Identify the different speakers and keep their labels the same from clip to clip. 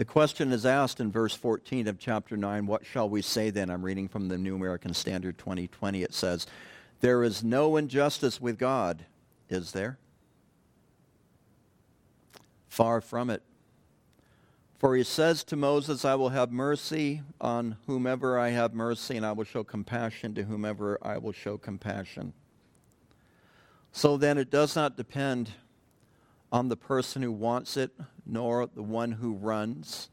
Speaker 1: The question is asked in verse 14 of chapter 9, What shall we say then? I'm reading from the New American Standard 2020. It says, There is no injustice with God, is there? Far from it. For he says to Moses, I will have mercy on whomever I have mercy, and I will show compassion to whomever I will show compassion. So then it does not depend on the person who wants it, nor the one who runs,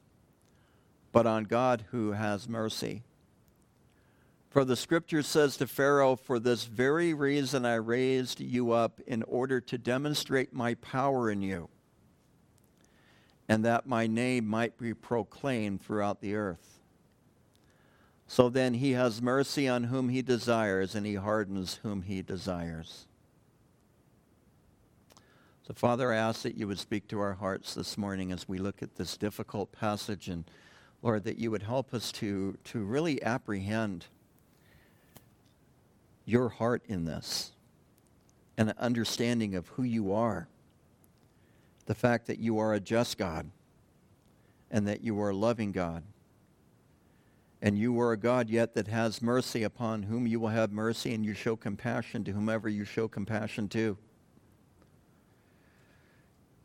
Speaker 1: but on God who has mercy. For the scripture says to Pharaoh, For this very reason I raised you up in order to demonstrate my power in you, and that my name might be proclaimed throughout the earth. So then he has mercy on whom he desires, and he hardens whom he desires. So, Father, I ask that you would speak to our hearts this morning as we look at this difficult passage, and Lord, that you would help us to, to really apprehend your heart in this and an understanding of who you are. The fact that you are a just God and that you are a loving God. And you are a God yet that has mercy upon whom you will have mercy, and you show compassion to whomever you show compassion to.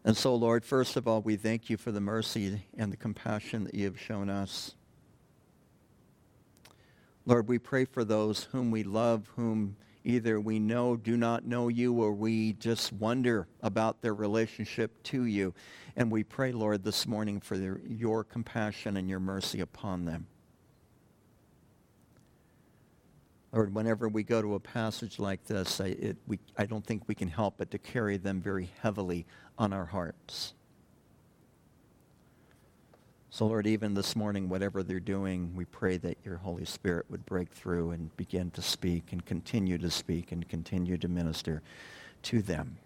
Speaker 1: And so, Lord, first of all, we thank you for the mercy and the compassion that you have shown us. Lord, we pray for those whom we love, whom either we know, do not know you, or we just wonder about their relationship to you. And we pray, Lord, this morning for their, your compassion and your mercy upon them. Lord, whenever we go to a passage like this, I, it, we, I don't think we can help but to carry them very heavily on our hearts. So, Lord, even this morning, whatever they're doing, we pray that your Holy Spirit would break through and begin to speak and continue to speak and continue to minister to them.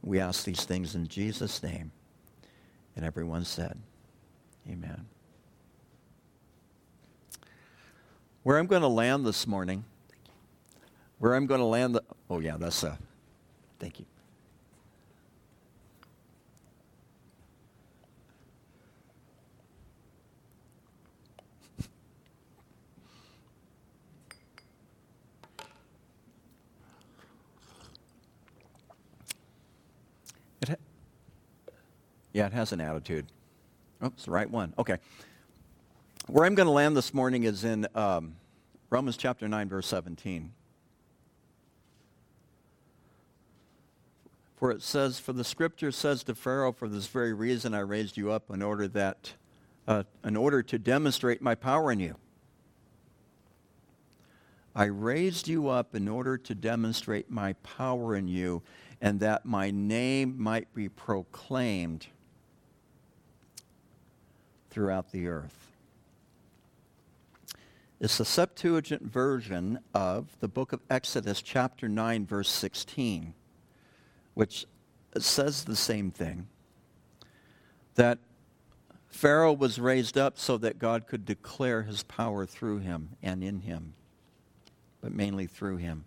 Speaker 1: We ask these things in Jesus' name. And everyone said, Amen. Where I'm going to land this morning, where I'm going to land, the, oh yeah, that's a, thank you. It ha- yeah, it has an attitude. Oh, it's the right one. Okay. Where I'm going to land this morning is in um, Romans chapter 9, verse 17. For it says, For the scripture says to Pharaoh, For this very reason I raised you up in order that, uh, in order to demonstrate my power in you. I raised you up in order to demonstrate my power in you, and that my name might be proclaimed throughout the earth. It's the Septuagint version of the book of Exodus, chapter 9, verse 16, which says the same thing that Pharaoh was raised up so that God could declare his power through him and in him, but mainly through him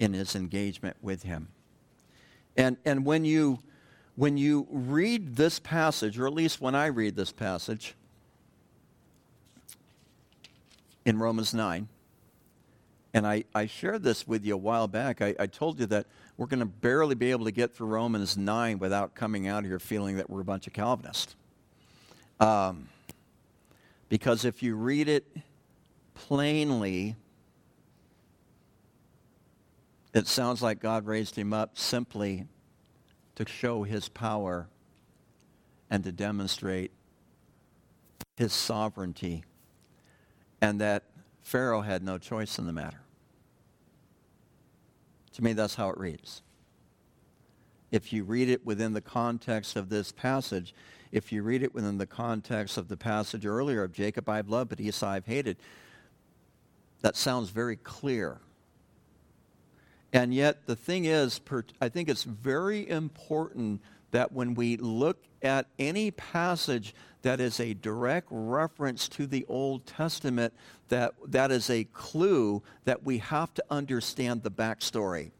Speaker 1: in his engagement with him. And, and when, you, when you read this passage, or at least when I read this passage, in Romans 9. And I, I shared this with you a while back. I, I told you that we're going to barely be able to get through Romans 9 without coming out here feeling that we're a bunch of Calvinists. Um, because if you read it plainly, it sounds like God raised him up simply to show his power and to demonstrate his sovereignty and that Pharaoh had no choice in the matter. To me, that's how it reads. If you read it within the context of this passage, if you read it within the context of the passage earlier of Jacob I've loved, but Esau I've hated, that sounds very clear. And yet, the thing is, I think it's very important that when we look at any passage that is a direct reference to the Old Testament, that, that is a clue that we have to understand the backstory.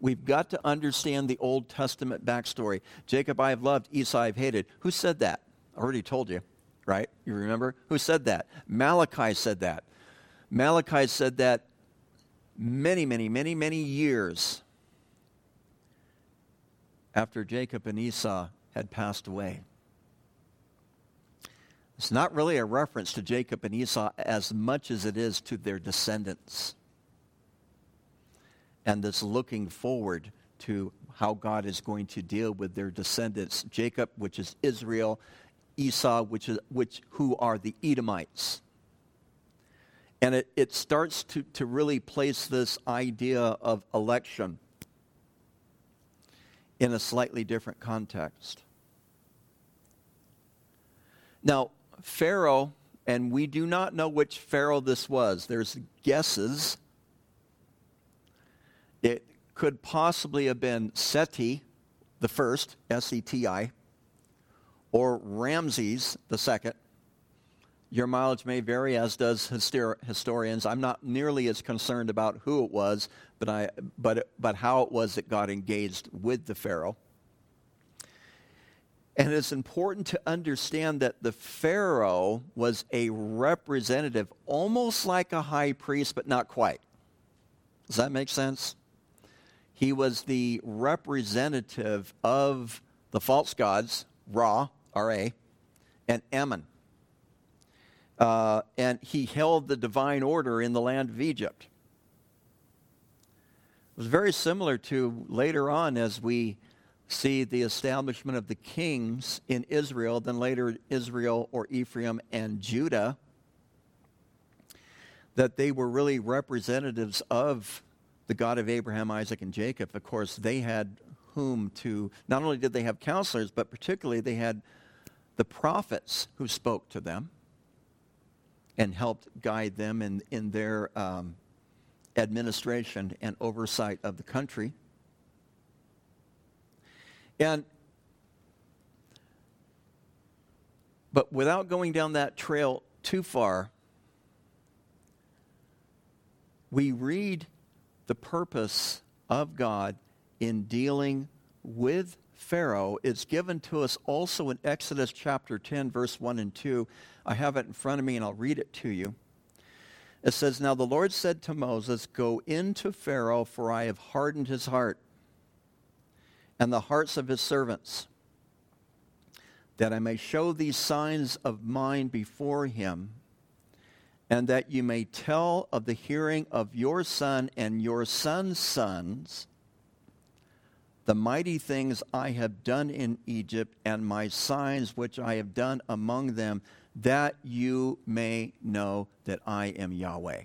Speaker 1: We've got to understand the Old Testament backstory. Jacob I have loved, Esau I've hated. Who said that? I already told you, right? You remember? Who said that? Malachi said that. Malachi said that many, many, many, many years after Jacob and Esau had passed away. It's not really a reference to Jacob and Esau as much as it is to their descendants. And this looking forward to how God is going to deal with their descendants. Jacob, which is Israel, Esau, which is, which, who are the Edomites. And it, it starts to, to really place this idea of election in a slightly different context. Now, Pharaoh, and we do not know which Pharaoh this was. There's guesses. It could possibly have been Seti the first, S-E-T-I, or Ramses the second. Your mileage may vary, as does histor- historians. I'm not nearly as concerned about who it was, but, I, but, but how it was that God engaged with the Pharaoh. And it's important to understand that the Pharaoh was a representative, almost like a high priest, but not quite. Does that make sense? He was the representative of the false gods, Ra, R-A, and Ammon. Uh, and he held the divine order in the land of Egypt. It was very similar to later on as we see the establishment of the kings in Israel, then later Israel or Ephraim and Judah, that they were really representatives of the God of Abraham, Isaac, and Jacob. Of course, they had whom to, not only did they have counselors, but particularly they had the prophets who spoke to them and helped guide them in, in their um, administration and oversight of the country. And but without going down that trail too far, we read the purpose of God in dealing with Pharaoh. It's given to us also in Exodus chapter 10, verse 1 and 2. I have it in front of me and I'll read it to you. It says, Now the Lord said to Moses, Go into Pharaoh, for I have hardened his heart and the hearts of his servants, that I may show these signs of mine before him, and that you may tell of the hearing of your son and your son's sons the mighty things I have done in Egypt and my signs which I have done among them, that you may know that I am Yahweh.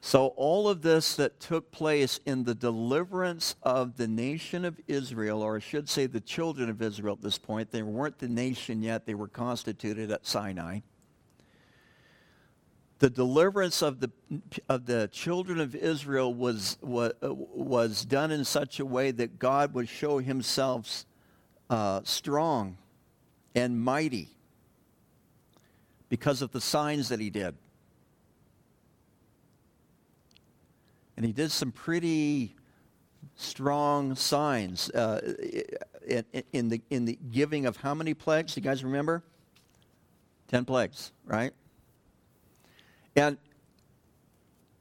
Speaker 1: So, all of this that took place in the deliverance of the nation of Israel, or I should say the children of Israel at this point, they weren't the nation yet, they were constituted at Sinai. The deliverance of the, of the children of Israel was, was, was done in such a way that God would show himself uh, strong and mighty because of the signs that he did. And he did some pretty strong signs uh, in, in, the, in the giving of how many plagues? You guys remember? Ten plagues, right? And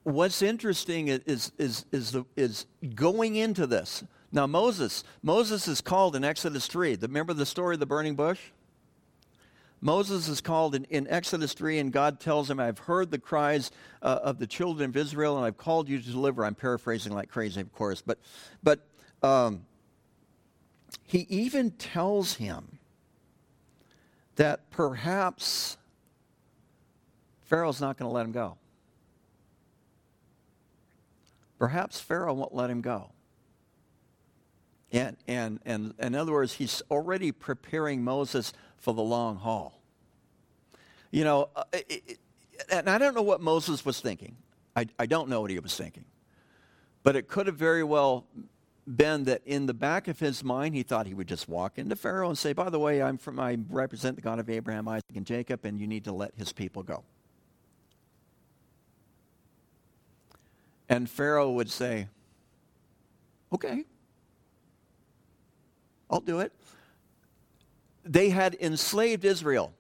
Speaker 1: what's interesting is, is, is, the, is going into this. Now, Moses, Moses is called in Exodus 3. Remember the story of the burning bush? Moses is called in, in, Exodus 3, and God tells him, I've heard the cries uh, of the children of Israel, and I've called you to deliver. I'm paraphrasing like crazy, of course. But, but um, he even tells him that perhaps Pharaoh's not going to let him go. Perhaps Pharaoh won't let him go. And, and, and in other words, he's already preparing Moses for the long haul. You know, uh, it, it, and I don't know what Moses was thinking. I, I don't know what he was thinking. But it could have very well been that in the back of his mind, he thought he would just walk into Pharaoh and say, By the way, I'm from, I represent the God of Abraham, Isaac, and Jacob, and you need to let his people go. And Pharaoh would say, Okay, I'll do it. They had enslaved Israel.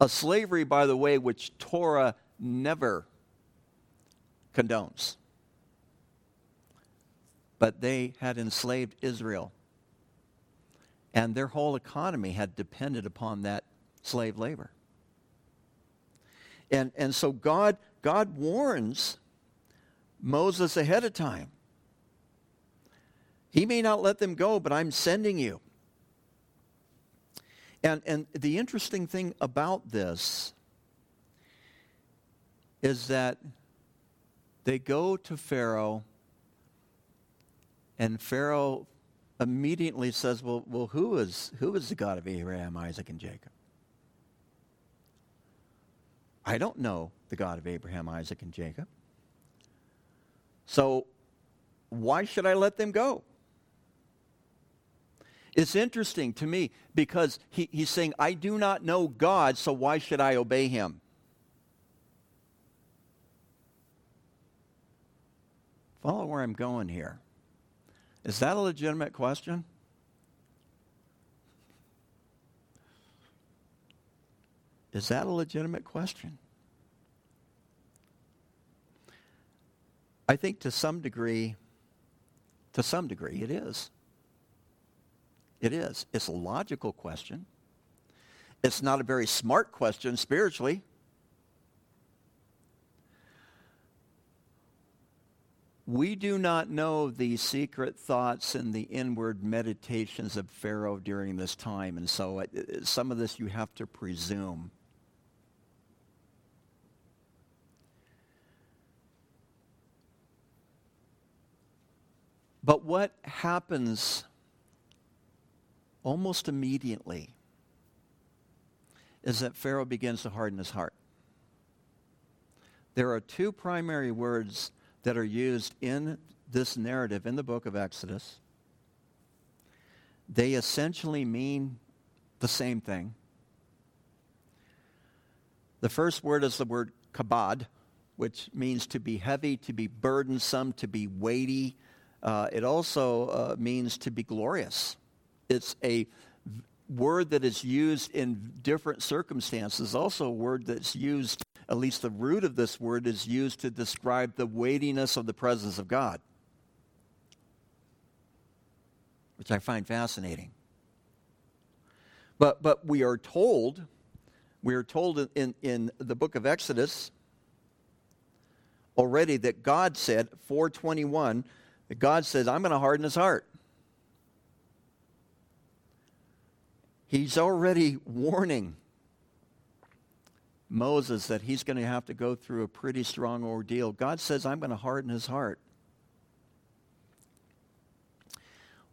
Speaker 1: A slavery, by the way, which Torah never condones. But they had enslaved Israel. And their whole economy had depended upon that slave labor. And, and so God, God warns Moses ahead of time. He may not let them go, but I'm sending you. And, and the interesting thing about this is that they go to Pharaoh, and Pharaoh immediately says, Well, well who, is, who is the God of Abraham, Isaac, and Jacob? I don't know the God of Abraham, Isaac, and Jacob. So why should I let them go? It's interesting to me because he, he's saying, I do not know God, so why should I obey him? Follow where I'm going here. Is that a legitimate question? Is that a legitimate question? I think to some degree, to some degree, it is. It is. It's a logical question. It's not a very smart question spiritually. We do not know the secret thoughts and the inward meditations of Pharaoh during this time, and so it, some of this you have to presume. But what happens almost immediately is that Pharaoh begins to harden his heart. There are two primary words that are used in this narrative in the book of Exodus. They essentially mean the same thing. The first word is the word kabod, which means to be heavy, to be burdensome, to be weighty. Uh, it also uh, means to be glorious it's a word that is used in different circumstances, also a word that's used, at least the root of this word is used to describe the weightiness of the presence of God, which I find fascinating. But, but we are told, we are told in, in the book of Exodus already that God said, 421, that God says, I'm going to harden his heart. He's already warning Moses that he's going to have to go through a pretty strong ordeal. God says, I'm going to harden his heart.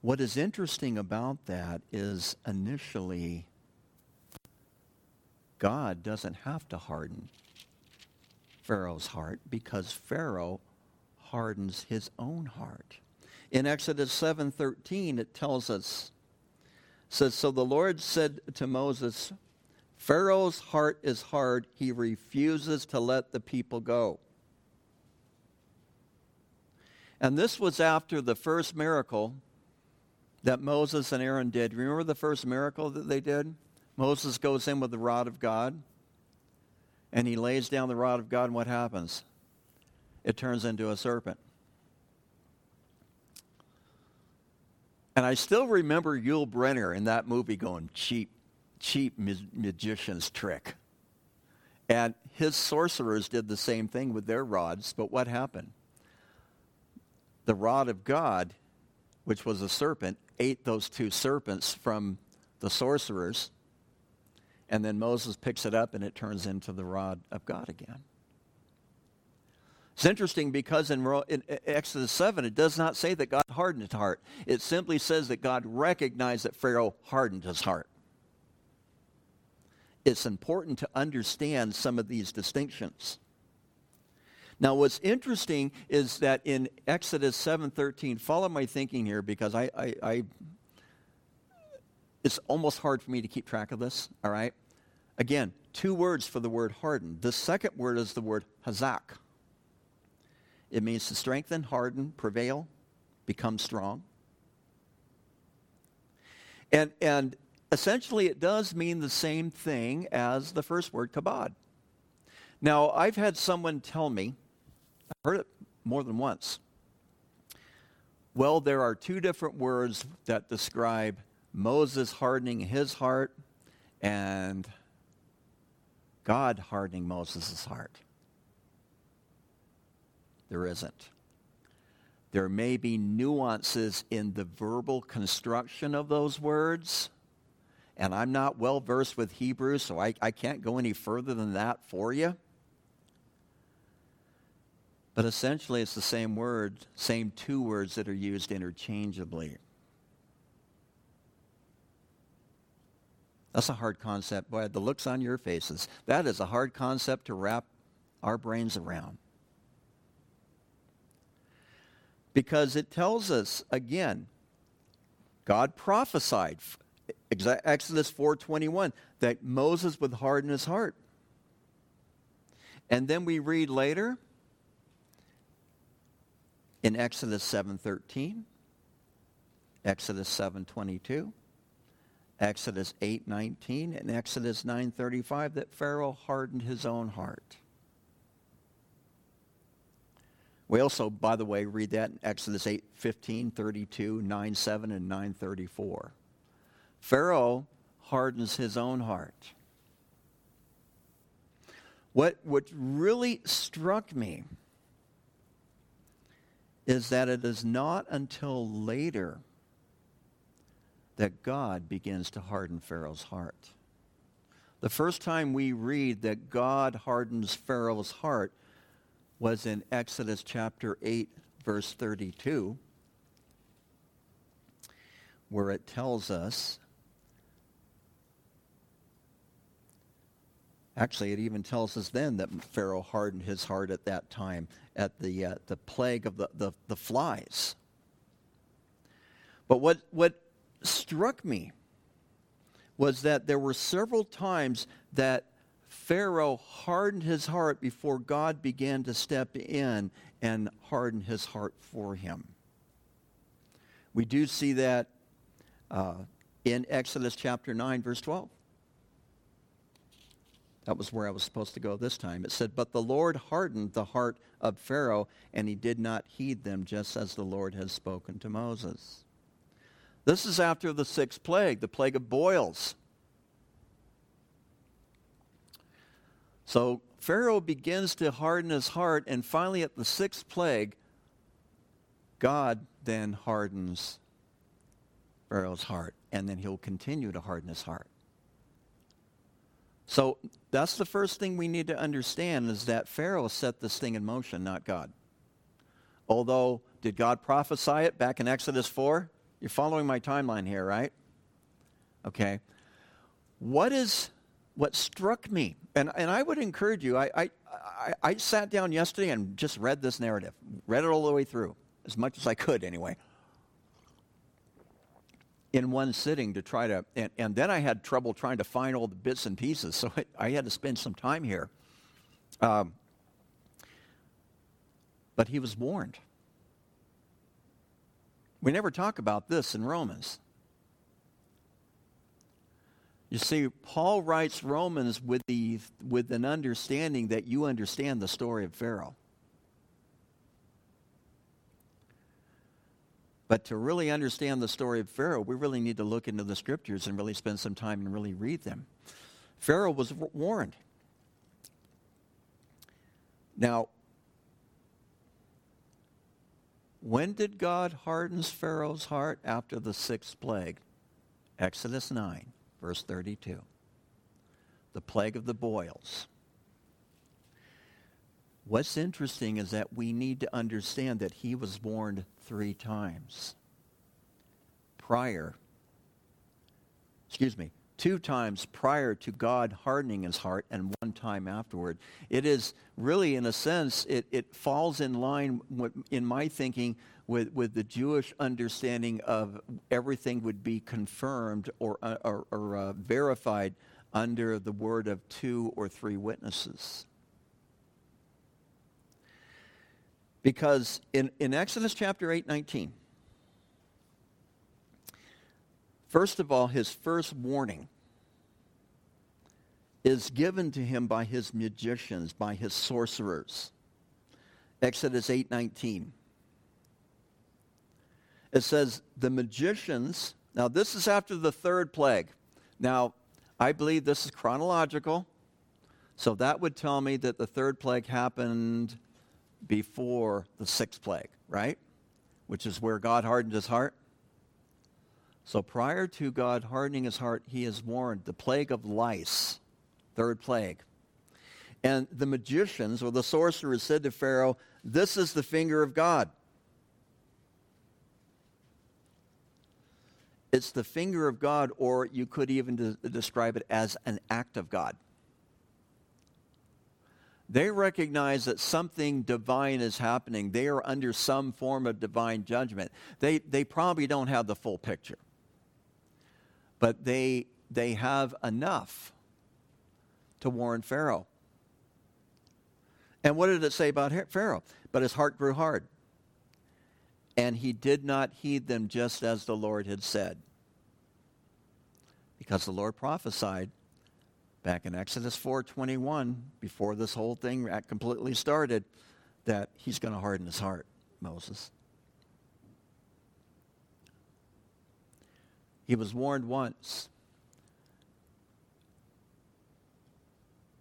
Speaker 1: What is interesting about that is initially, God doesn't have to harden Pharaoh's heart because Pharaoh hardens his own heart. In Exodus 7:13 it tells us says, So the Lord said to Moses, Pharaoh's heart is hard. He refuses to let the people go. And this was after the first miracle that Moses and Aaron did. Remember the first miracle that they did? Moses goes in with the rod of God, and he lays down the rod of God, and what happens? It turns into a serpent. And I still remember Yul Brynner in that movie going, cheap, cheap magician's trick. And his sorcerers did the same thing with their rods, but what happened? The rod of God, which was a serpent, ate those two serpents from the sorcerers, and then Moses picks it up and it turns into the rod of God again. It's interesting because in, in, Exodus 7, it does not say that God hardened his heart. It simply says that God recognized that Pharaoh hardened his heart. It's important to understand some of these distinctions. Now, what's interesting is that in Exodus 7.13, follow my thinking here because I, I, I, it's almost hard for me to keep track of this, all right? Again, two words for the word hardened. The second word is the word hazak. It means to strengthen, harden, prevail, become strong. And, and essentially, it does mean the same thing as the first word, kabod. Now, I've had someone tell me, I've heard it more than once. Well, there are two different words that describe Moses hardening his heart and God hardening Moses' heart. There isn't. There may be nuances in the verbal construction of those words, and I'm not well versed with Hebrew, so I, I can't go any further than that for you. But essentially, it's the same word, same two words that are used interchangeably. That's a hard concept. Boy, the looks on your faces. That is a hard concept to wrap our brains around. Because it tells us, again, God prophesied, Exodus 4.21, that Moses would harden his heart. And then we read later in Exodus 7.13, Exodus 7.22, Exodus 8:19 and Exodus 9:35 that Pharaoh hardened his own heart. We also, by the way, read that in Exodus 8, 15, 32, 9, 7, and 9, 34. Pharaoh hardens his own heart. What, what really struck me is that it is not until later that God begins to harden Pharaoh's heart. The first time we read that God hardens Pharaoh's heart was in Exodus chapter 8, verse 32, where it tells us, actually, it even tells us then that Pharaoh hardened his heart at that time at the, uh, the plague of the, the, the flies. But what, what struck me was that there were several times that Pharaoh hardened his heart before God began to step in and harden his heart for him. We do see that uh, in Exodus chapter 9, verse 12. That was where I was supposed to go this time. It said, But the Lord hardened the heart of Pharaoh, and he did not heed them, just as the Lord has spoken to Moses. This is after the sixth plague, the plague of boils. So Pharaoh begins to harden his heart, and finally at the sixth plague, God then hardens Pharaoh's heart, and then he'll continue to harden his heart. So that's the first thing we need to understand is that Pharaoh set this thing in motion, not God. Although, did God prophesy it back in Exodus 4? You're following my timeline here, right? Okay. What is what struck me, and, and I would encourage you, I, I, I, I sat down yesterday and just read this narrative, read it all the way through, as much as I could anyway, in one sitting to try to, and, and then I had trouble trying to find all the bits and pieces, so I, I had to spend some time here. Um, but he was warned. We never talk about this in Romans. You see, Paul writes Romans with, the, with an understanding that you understand the story of Pharaoh. But to really understand the story of Pharaoh, we really need to look into the scriptures and really spend some time and really read them. Pharaoh was warned. Now, when did God harden Pharaoh's heart? After the sixth plague. Exodus 9, verse 32. The plague of the boils. What's interesting is that we need to understand that he was warned three times prior, excuse me, two times prior to God hardening his heart and one time afterward. It is really, in a sense, it, it falls in line, with, in my thinking, with, with the Jewish understanding of everything would be confirmed or, uh, or, or uh, verified under the word of two or three witnesses. Because in, in Exodus chapter 8, 19, first of all, his first warning is given to him by his magicians, by his sorcerers. Exodus 8:19. It says the magicians, now this is after the third plague. Now, I believe this is chronological. So that would tell me that the third plague happened before the sixth plague, right? Which is where God hardened his heart. So prior to God hardening his heart, he is warned the plague of lice, third plague. And the magicians or the sorcerers said to Pharaoh, This is the finger of God. It's the finger of God, or you could even de- describe it as an act of God. They recognize that something divine is happening. They are under some form of divine judgment. They, they probably don't have the full picture, but they, they have enough to warn Pharaoh. And what did it say about Pharaoh? But his heart grew hard. And he did not heed them just as the Lord had said. Because the Lord prophesied back in Exodus 4:21 before this whole thing completely started that he's going to harden his heart, Moses. He was warned once.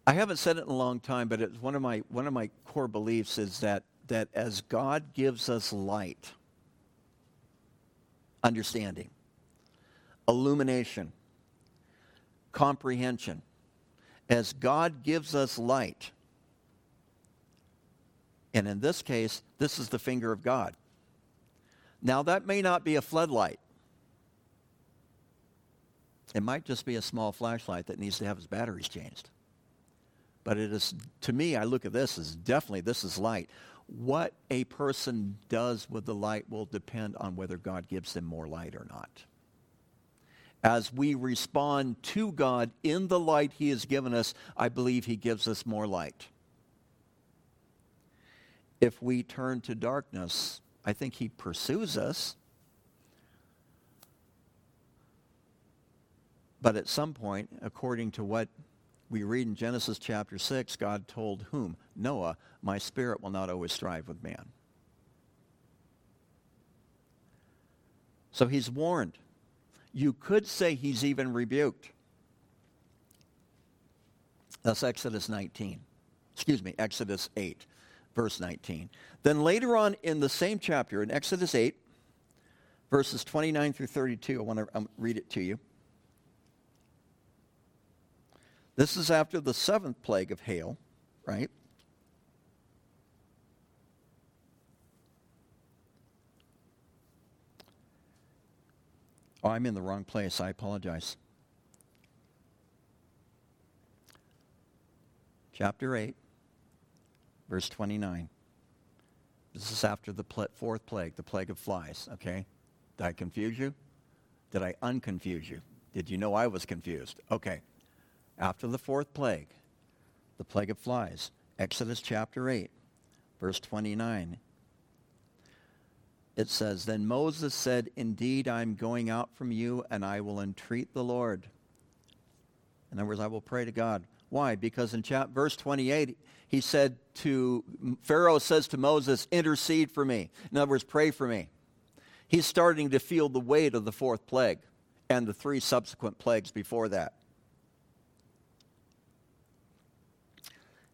Speaker 1: I haven't said it in a long time, but it's one of my one of my core beliefs is that that as God gives us light, understanding, illumination, comprehension, as God gives us light, and in this case, this is the finger of God. Now, that may not be a floodlight. It might just be a small flashlight that needs to have its batteries changed. But it is, to me, I look at this as definitely this is light. What a person does with the light will depend on whether God gives them more light or not. As we respond to God in the light he has given us, I believe he gives us more light. If we turn to darkness, I think he pursues us. But at some point, according to what we read in Genesis chapter 6, God told whom? Noah, my spirit will not always strive with man. So he's warned. You could say he's even rebuked. That's Exodus 19. Excuse me, Exodus 8, verse 19. Then later on in the same chapter, in Exodus 8, verses 29 through 32, I want to um, read it to you. This is after the seventh plague of hail, right? Oh, I'm in the wrong place. I apologize. Chapter 8, verse 29. This is after the fourth plague, the plague of flies, okay? Did I confuse you? Did I unconfuse you? Did you know I was confused? Okay after the fourth plague, the plague of flies. Exodus chapter 8, verse 29. It says, Then Moses said, Indeed, I am going out from you, and I will entreat the Lord. In other words, I will pray to God. Why? Because in chap- verse 28, he said to, Pharaoh says to Moses, intercede for me. In other words, pray for me. He's starting to feel the weight of the fourth plague and the three subsequent plagues before that.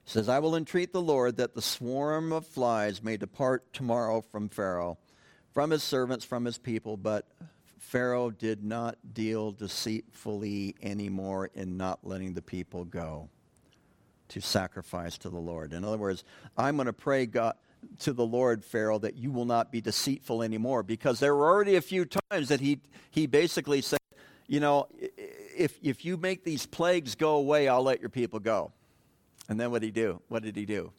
Speaker 1: Says, I will entreat the Lord that the swarm of flies may depart tomorrow from Pharaoh, from his servants, from his people. But Pharaoh did not deal deceitfully anymore in not letting the people go to sacrifice to the Lord. In other words, I'm going to pray God to the Lord, Pharaoh, that you will not be deceitful anymore. Because there were already a few times that he, he basically said, you know, if, if you make these plagues go away, I'll let your people go. And then what did he do? What did he do?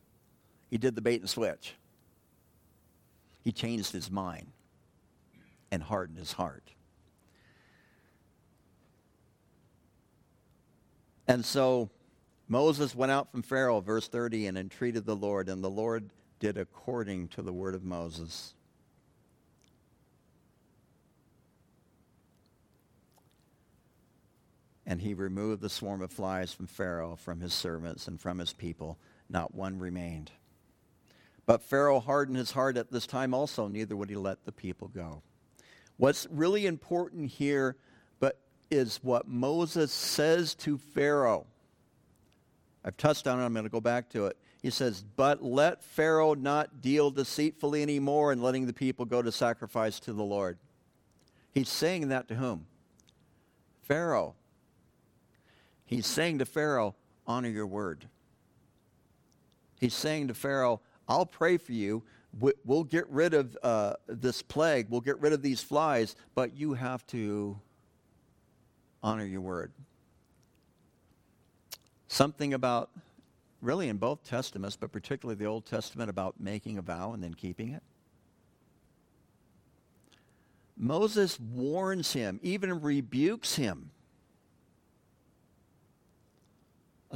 Speaker 1: He did the bait and switch. He changed his mind and hardened his heart. And so Moses went out from Pharaoh, verse 30, and entreated the Lord. And the Lord did according to the word of Moses. And he removed the swarm of flies from Pharaoh, from his servants, and from his people. Not one remained. But Pharaoh hardened his heart at this time also, neither would he let the people go. What's really important here but is what Moses says to Pharaoh. I've touched on it, I'm going to go back to it. He says, But let Pharaoh not deal deceitfully anymore in letting the people go to sacrifice to the Lord. He's saying that to whom? Pharaoh. He's saying to Pharaoh, honor your word. He's saying to Pharaoh, I'll pray for you. We'll get rid of uh, this plague. We'll get rid of these flies, but you have to honor your word. Something about, really in both Testaments, but particularly the Old Testament, about making a vow and then keeping it. Moses warns him, even rebukes him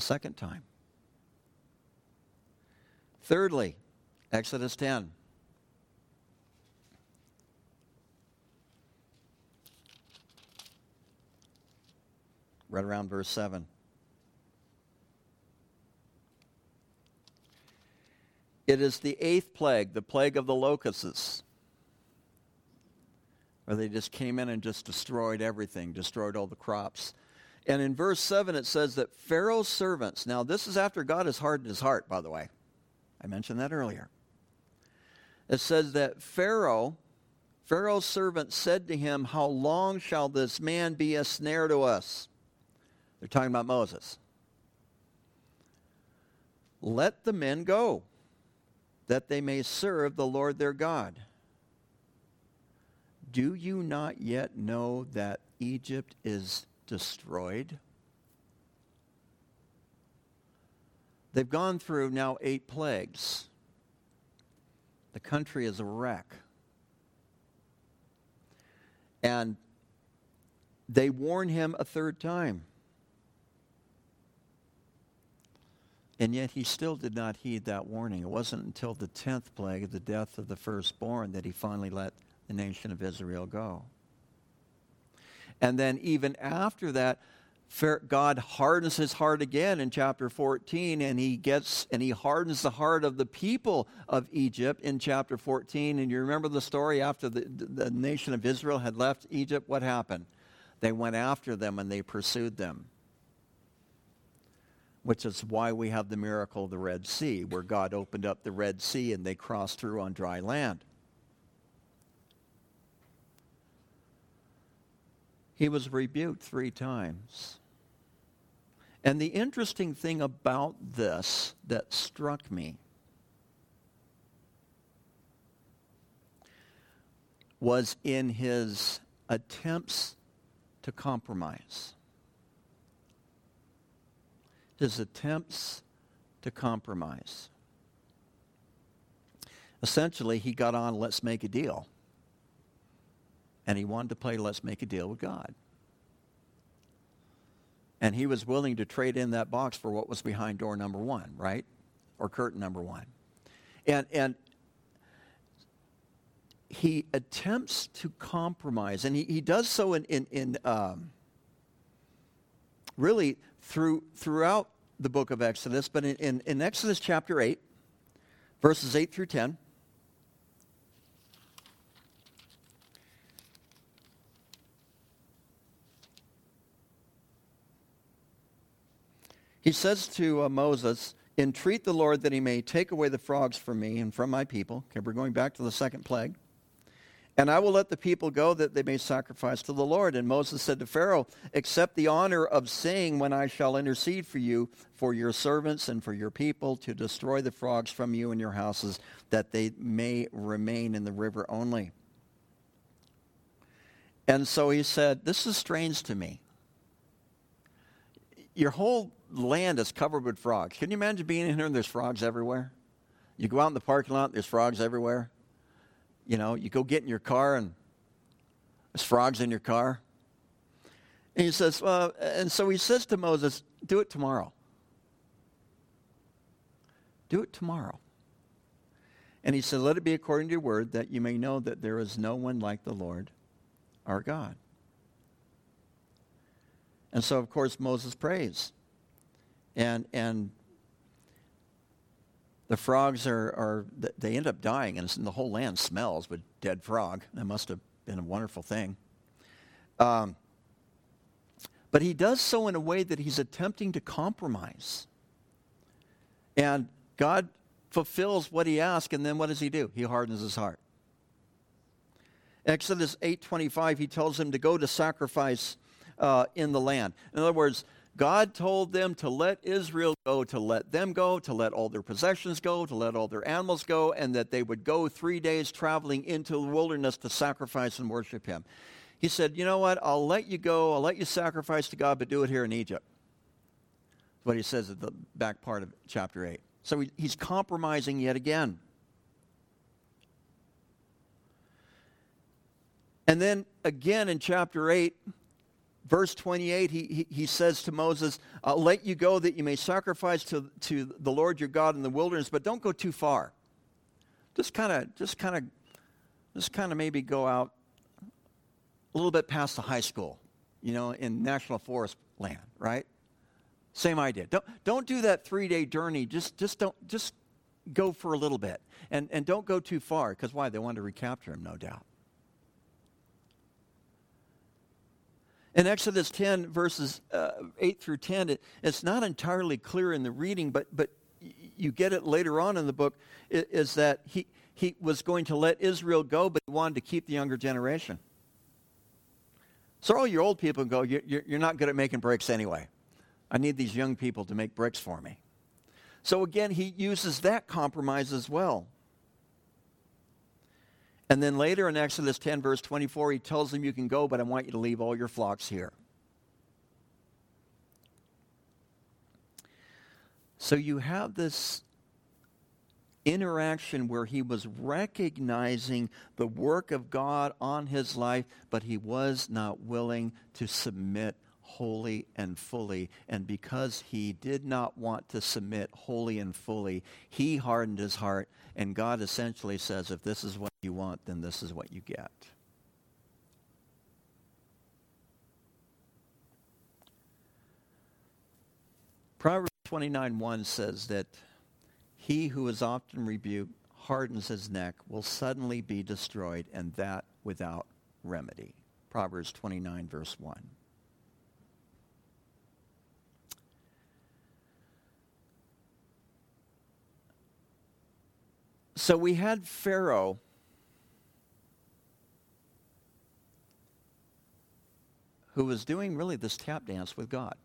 Speaker 1: a second time. Thirdly, Exodus 10. Right around verse 7. It is the eighth plague, the plague of the locusts, where they just came in and just destroyed everything, destroyed all the crops. And in verse 7, it says that Pharaoh's servants, now this is after God has hardened his heart, by the way. I mentioned that earlier. It says that Pharaoh, Pharaoh's servant said to him, How long shall this man be a snare to us? They're talking about Moses. Let the men go, that they may serve the Lord their God. Do you not yet know that Egypt is destroyed. They've gone through now eight plagues. The country is a wreck. And they warn him a third time. And yet he still did not heed that warning. It wasn't until the 10th plague, the death of the firstborn, that he finally let the nation of Israel go. And then even after that, God hardens his heart again in chapter 14 and he gets and he hardens the heart of the people of Egypt in chapter 14 and you remember the story after the, the nation of Israel had left Egypt? What happened? They went after them and they pursued them which is why we have the miracle of the Red Sea where God opened up the Red Sea and they crossed through on dry land He was rebuked three times. And the interesting thing about this that struck me was in his attempts to compromise. His attempts to compromise. Essentially, he got on, let's make a deal and he wanted to play let's make a deal with God. And he was willing to trade in that box for what was behind door number one, right? Or curtain number one. And, and he attempts to compromise, and he, he does so in, in, in um, really through, throughout the book of Exodus, but in, in, in Exodus chapter 8, verses 8 through 10, He says to uh, Moses, Entreat the Lord that he may take away the frogs from me and from my people. Okay, we're going back to the second plague. And I will let the people go that they may sacrifice to the Lord. And Moses said to Pharaoh, Accept the honor of saying when I shall intercede for you, for your servants and for your people, to destroy the frogs from you and your houses, that they may remain in the river only. And so he said, This is strange to me. Your whole land is covered with frogs. Can you imagine being in here and there's frogs everywhere? You go out in the parking lot, there's frogs everywhere. You know, you go get in your car and there's frogs in your car. And he says, well, and so he says to Moses, do it tomorrow. Do it tomorrow. And he said, Let it be according to your word that you may know that there is no one like the Lord our God. And so, of course, Moses prays. And, and the frogs are, are, they end up dying, and the whole land smells with dead frog. That must have been a wonderful thing. Um, but he does so in a way that he's attempting to compromise. And God fulfills what he asks, and then what does he do? He hardens his heart. Exodus 8:25, he tells him to go to sacrifice uh, in the land. In other words, God told them to let Israel go, to let them go, to let all their possessions go, to let all their animals go, and that they would go three days traveling into the wilderness to sacrifice and worship him. He said, You know what? I'll let you go. I'll let you sacrifice to God, but do it here in Egypt. That's what he says at the back part of chapter 8. So he, he's compromising yet again. And then again in chapter 8, verse 28, he, he, he, says to Moses, I'll let you go that you may sacrifice to, to the Lord your God in the wilderness, but don't go too far. Just kind of, just kind of, just kind of maybe go out a little bit past the high school, you know, in national forest land, right? Same idea. Don't, don't do that three day journey. Just, just don't, just go for a little bit. And, and don't go too far, because why? They wanted to recapture him, no doubt. In Exodus 10, verses uh, 8 through 10, it, it's not entirely clear in the reading, but, but you get it later on in the book, is that he, he was going to let Israel go, but he wanted to keep the younger generation. So all your old people go, you're, you're not good at making bricks anyway. I need these young people to make bricks for me. So again, he uses that compromise as well. And then later in Exodus 10, verse 24, he tells them, You can go, but I want you to leave all your flocks here. So you have this interaction where he was recognizing the work of God on his life, but he was not willing to submit wholly and fully. And because he did not want to submit wholly and fully, he hardened his heart. And God essentially says, if this is what you want, then this is what you get. Proverbs 29 1 says that he who is often rebuked hardens his neck will suddenly be destroyed, and that without remedy. Proverbs 29, verse 1. So we had Pharaoh. Who was doing really this tap dance with God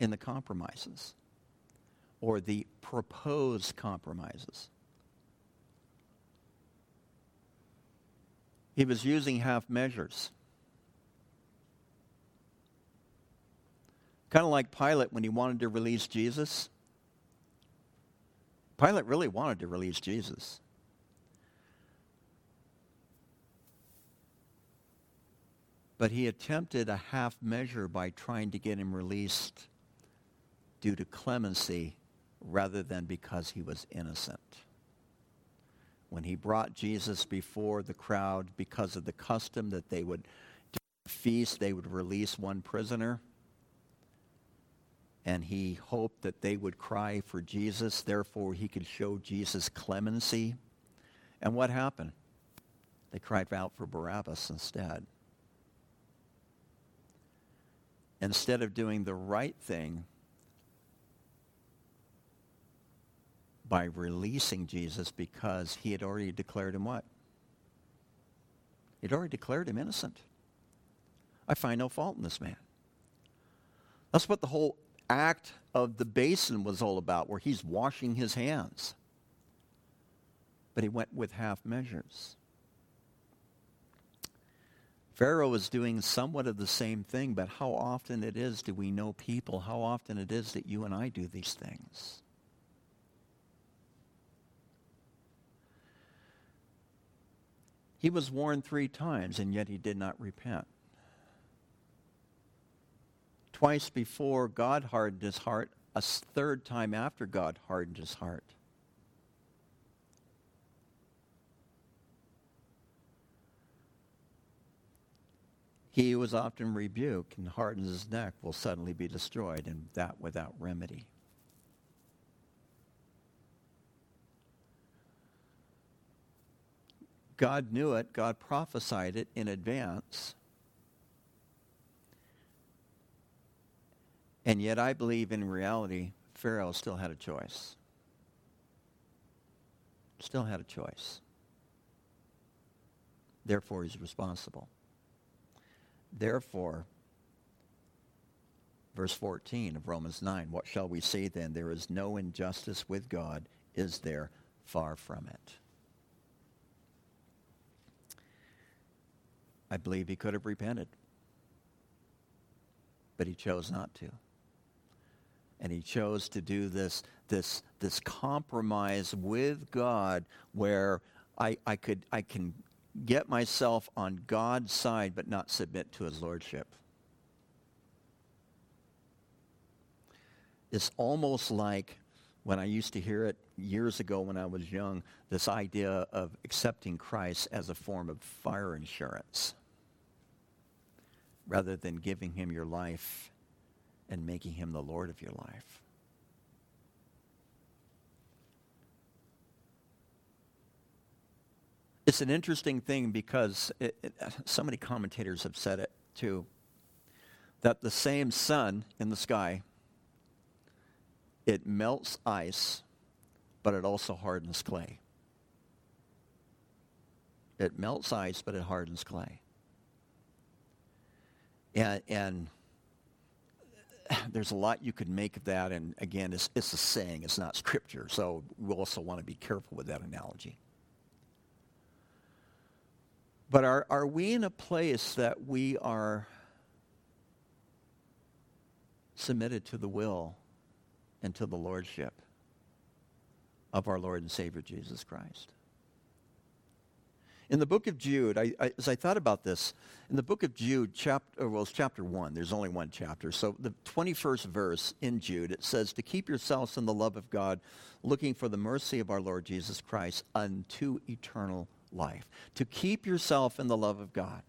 Speaker 1: in the compromises or the proposed compromises. He was using half measures. Kind of like Pilate when he wanted to release Jesus. Pilate really wanted to release Jesus. But he attempted a half measure by trying to get him released due to clemency rather than because he was innocent. When he brought Jesus before the crowd because of the custom that they would do a feast, they would release one prisoner and he hoped that they would cry for Jesus, therefore he could show Jesus clemency. And what happened? They cried out for Barabbas instead. Instead of doing the right thing by releasing Jesus because he had already declared him what? He'd already declared him innocent. I find no fault in this man. That's what the whole act of the basin was all about, where he's washing his hands. But he went with half measures. Pharaoh is doing somewhat of the same thing, but how often it is do we know people? How often it is that you and I do these things? He was warned three times, and yet he did not repent. Twice before, God hardened his heart. A third time after, God hardened his heart. He who was often rebuked and hardens his neck will suddenly be destroyed, and that without remedy. God knew it, God prophesied it in advance. And yet, I believe in reality, Pharaoh still had a choice. Still had a choice. Therefore, he's responsible. Therefore, verse 14 of Romans 9, what shall we say then? There is no injustice with God, is there? Far from it. I believe he could have repented, but he chose not to. And he chose to do this, this, this compromise with God where I, I, could, I can get myself on God's side but not submit to his lordship. It's almost like when I used to hear it years ago when I was young, this idea of accepting Christ as a form of fire insurance rather than giving him your life and making him the Lord of your life. It's an interesting thing because it, it, so many commentators have said it too that the same sun in the sky it melts ice but it also hardens clay. It melts ice but it hardens clay. And, and there's a lot you could make of that and again it's, it's a saying it's not scripture so we also want to be careful with that analogy but are, are we in a place that we are submitted to the will and to the lordship of our Lord and Savior Jesus Christ? In the book of Jude, I, I, as I thought about this, in the book of Jude, chapter, well, it's chapter 1, there's only one chapter. So the 21st verse in Jude, it says, To keep yourselves in the love of God, looking for the mercy of our Lord Jesus Christ unto eternal life, to keep yourself in the love of God.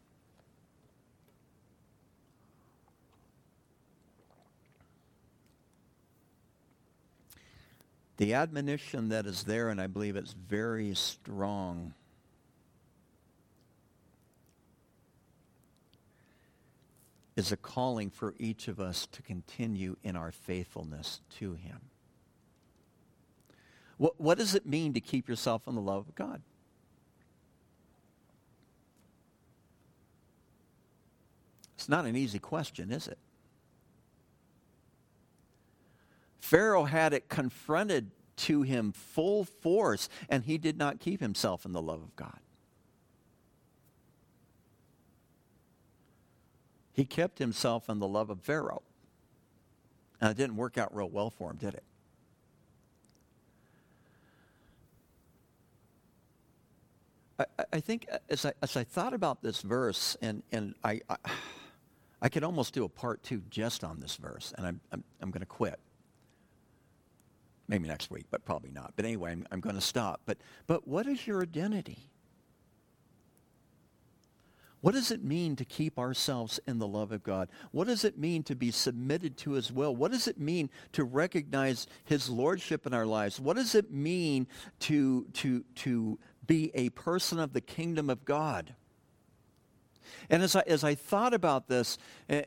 Speaker 1: The admonition that is there, and I believe it's very strong, is a calling for each of us to continue in our faithfulness to Him. What, what does it mean to keep yourself in the love of God? Not an easy question, is it? Pharaoh had it confronted to him full force, and he did not keep himself in the love of God. He kept himself in the love of Pharaoh. And it didn't work out real well for him, did it? I, I think as I, as I thought about this verse, and, and I, I I could almost do a part two just on this verse, and I'm, I'm, I'm going to quit. Maybe next week, but probably not. But anyway, I'm, I'm going to stop. But, but what is your identity? What does it mean to keep ourselves in the love of God? What does it mean to be submitted to his will? What does it mean to recognize his lordship in our lives? What does it mean to, to, to be a person of the kingdom of God? And as I, as I thought about this, uh,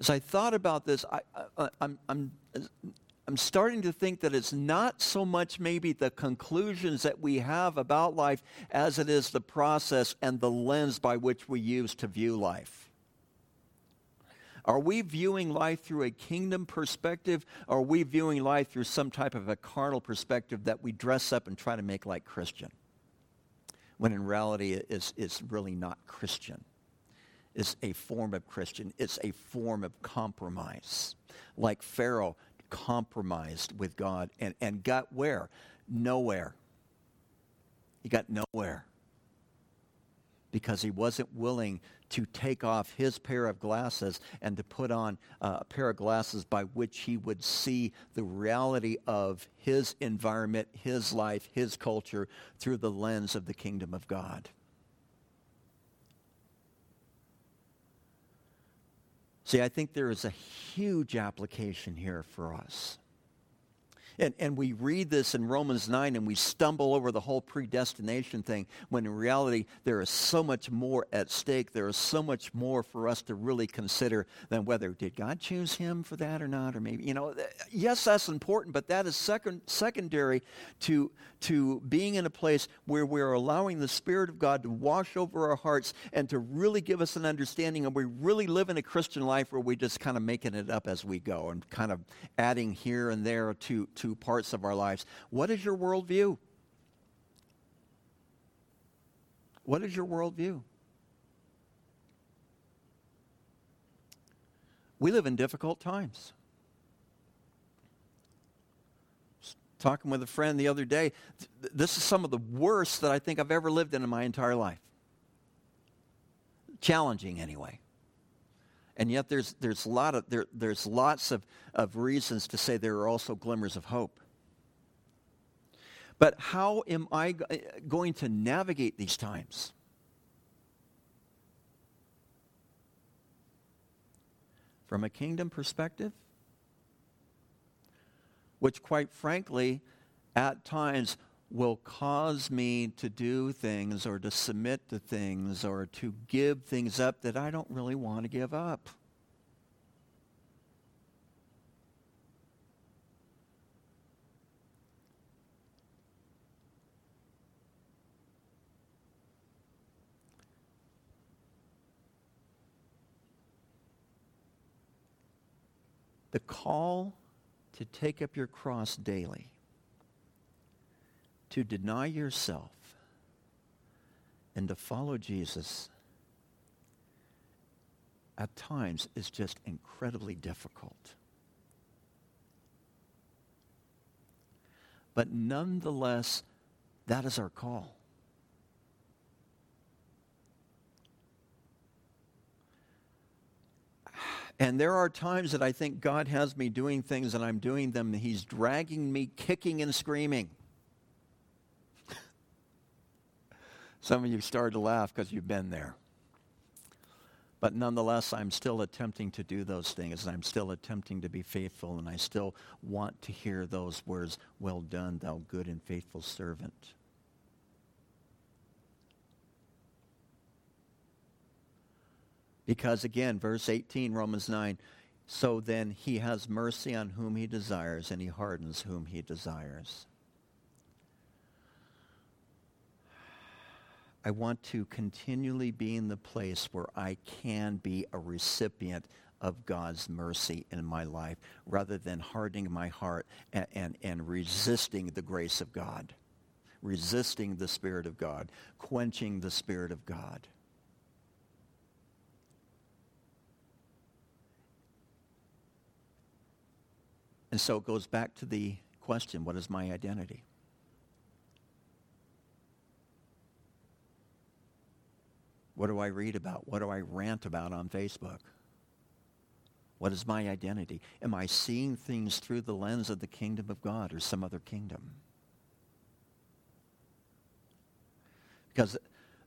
Speaker 1: as I thought about this, I, I, I'm, I'm, I'm starting to think that it's not so much maybe the conclusions that we have about life as it is the process and the lens by which we use to view life. Are we viewing life through a kingdom perspective? Or are we viewing life through some type of a carnal perspective that we dress up and try to make like Christian? When in reality it is, it's really not Christian. It's a form of Christian. It's a form of compromise. Like Pharaoh compromised with God and, and got where? Nowhere. He got nowhere because he wasn't willing to take off his pair of glasses and to put on uh, a pair of glasses by which he would see the reality of his environment, his life, his culture through the lens of the kingdom of God. See, I think there is a huge application here for us. And, and we read this in Romans 9 and we stumble over the whole predestination thing when in reality there is so much more at stake. There is so much more for us to really consider than whether did God choose him for that or not, or maybe, you know, yes, that's important, but that is second, secondary to, to being in a place where we're allowing the Spirit of God to wash over our hearts and to really give us an understanding and we really live in a Christian life where we're just kind of making it up as we go and kind of adding here and there to, to parts of our lives. What is your worldview? What is your worldview? We live in difficult times. Talking with a friend the other day, this is some of the worst that I think I've ever lived in in my entire life. Challenging, anyway. And yet there's, there's, a lot of, there, there's lots of, of reasons to say there are also glimmers of hope. But how am I eh, going to navigate these times? From a kingdom perspective, which quite frankly, at times will cause me to do things or to submit to things or to give things up that I don't really want to give up. The call to take up your cross daily to deny yourself and to follow Jesus at times is just incredibly difficult. But nonetheless, that is our call. And there are times that I think God has me doing things and I'm doing them, and He's dragging me kicking and screaming. Some of you started to laugh because you've been there. But nonetheless, I'm still attempting to do those things, and I'm still attempting to be faithful, and I still want to hear those words, Well done, thou good and faithful servant. Because again, verse 18, Romans 9, so then he has mercy on whom he desires, and he hardens whom he desires. I want to continually be in the place where I can be a recipient of God's mercy in my life rather than hardening my heart and, and, and, resisting the grace of God, resisting the Spirit of God, quenching the Spirit of God. And so it goes back to the question, what is my identity? What do I read about? What do I rant about on Facebook? What is my identity? Am I seeing things through the lens of the kingdom of God or some other kingdom? Because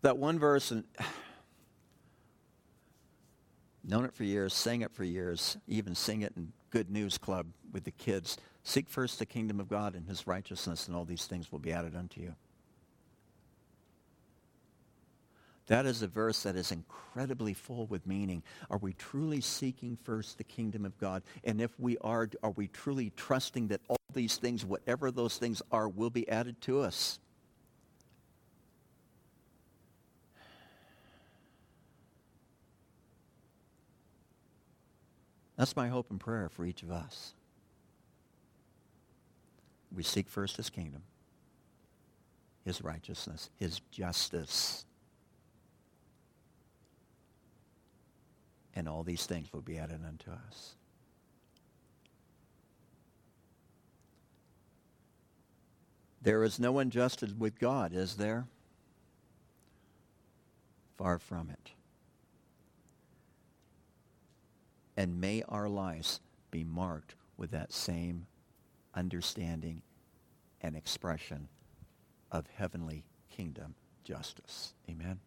Speaker 1: that one verse, and known it for years, sang it for years, even sing it in Good News Club with the kids. Seek first the kingdom of God and his righteousness, and all these things will be added unto you. That is a verse that is incredibly full with meaning. Are we truly seeking first the kingdom of God? And if we are, are we truly trusting that all these things, whatever those things are, will be added to us? That's my hope and prayer for each of us. We seek first his kingdom, his righteousness, his justice. And all these things will be added unto us. There is no injustice with God, is there? Far from it. And may our lives be marked with that same understanding and expression of heavenly kingdom justice. Amen.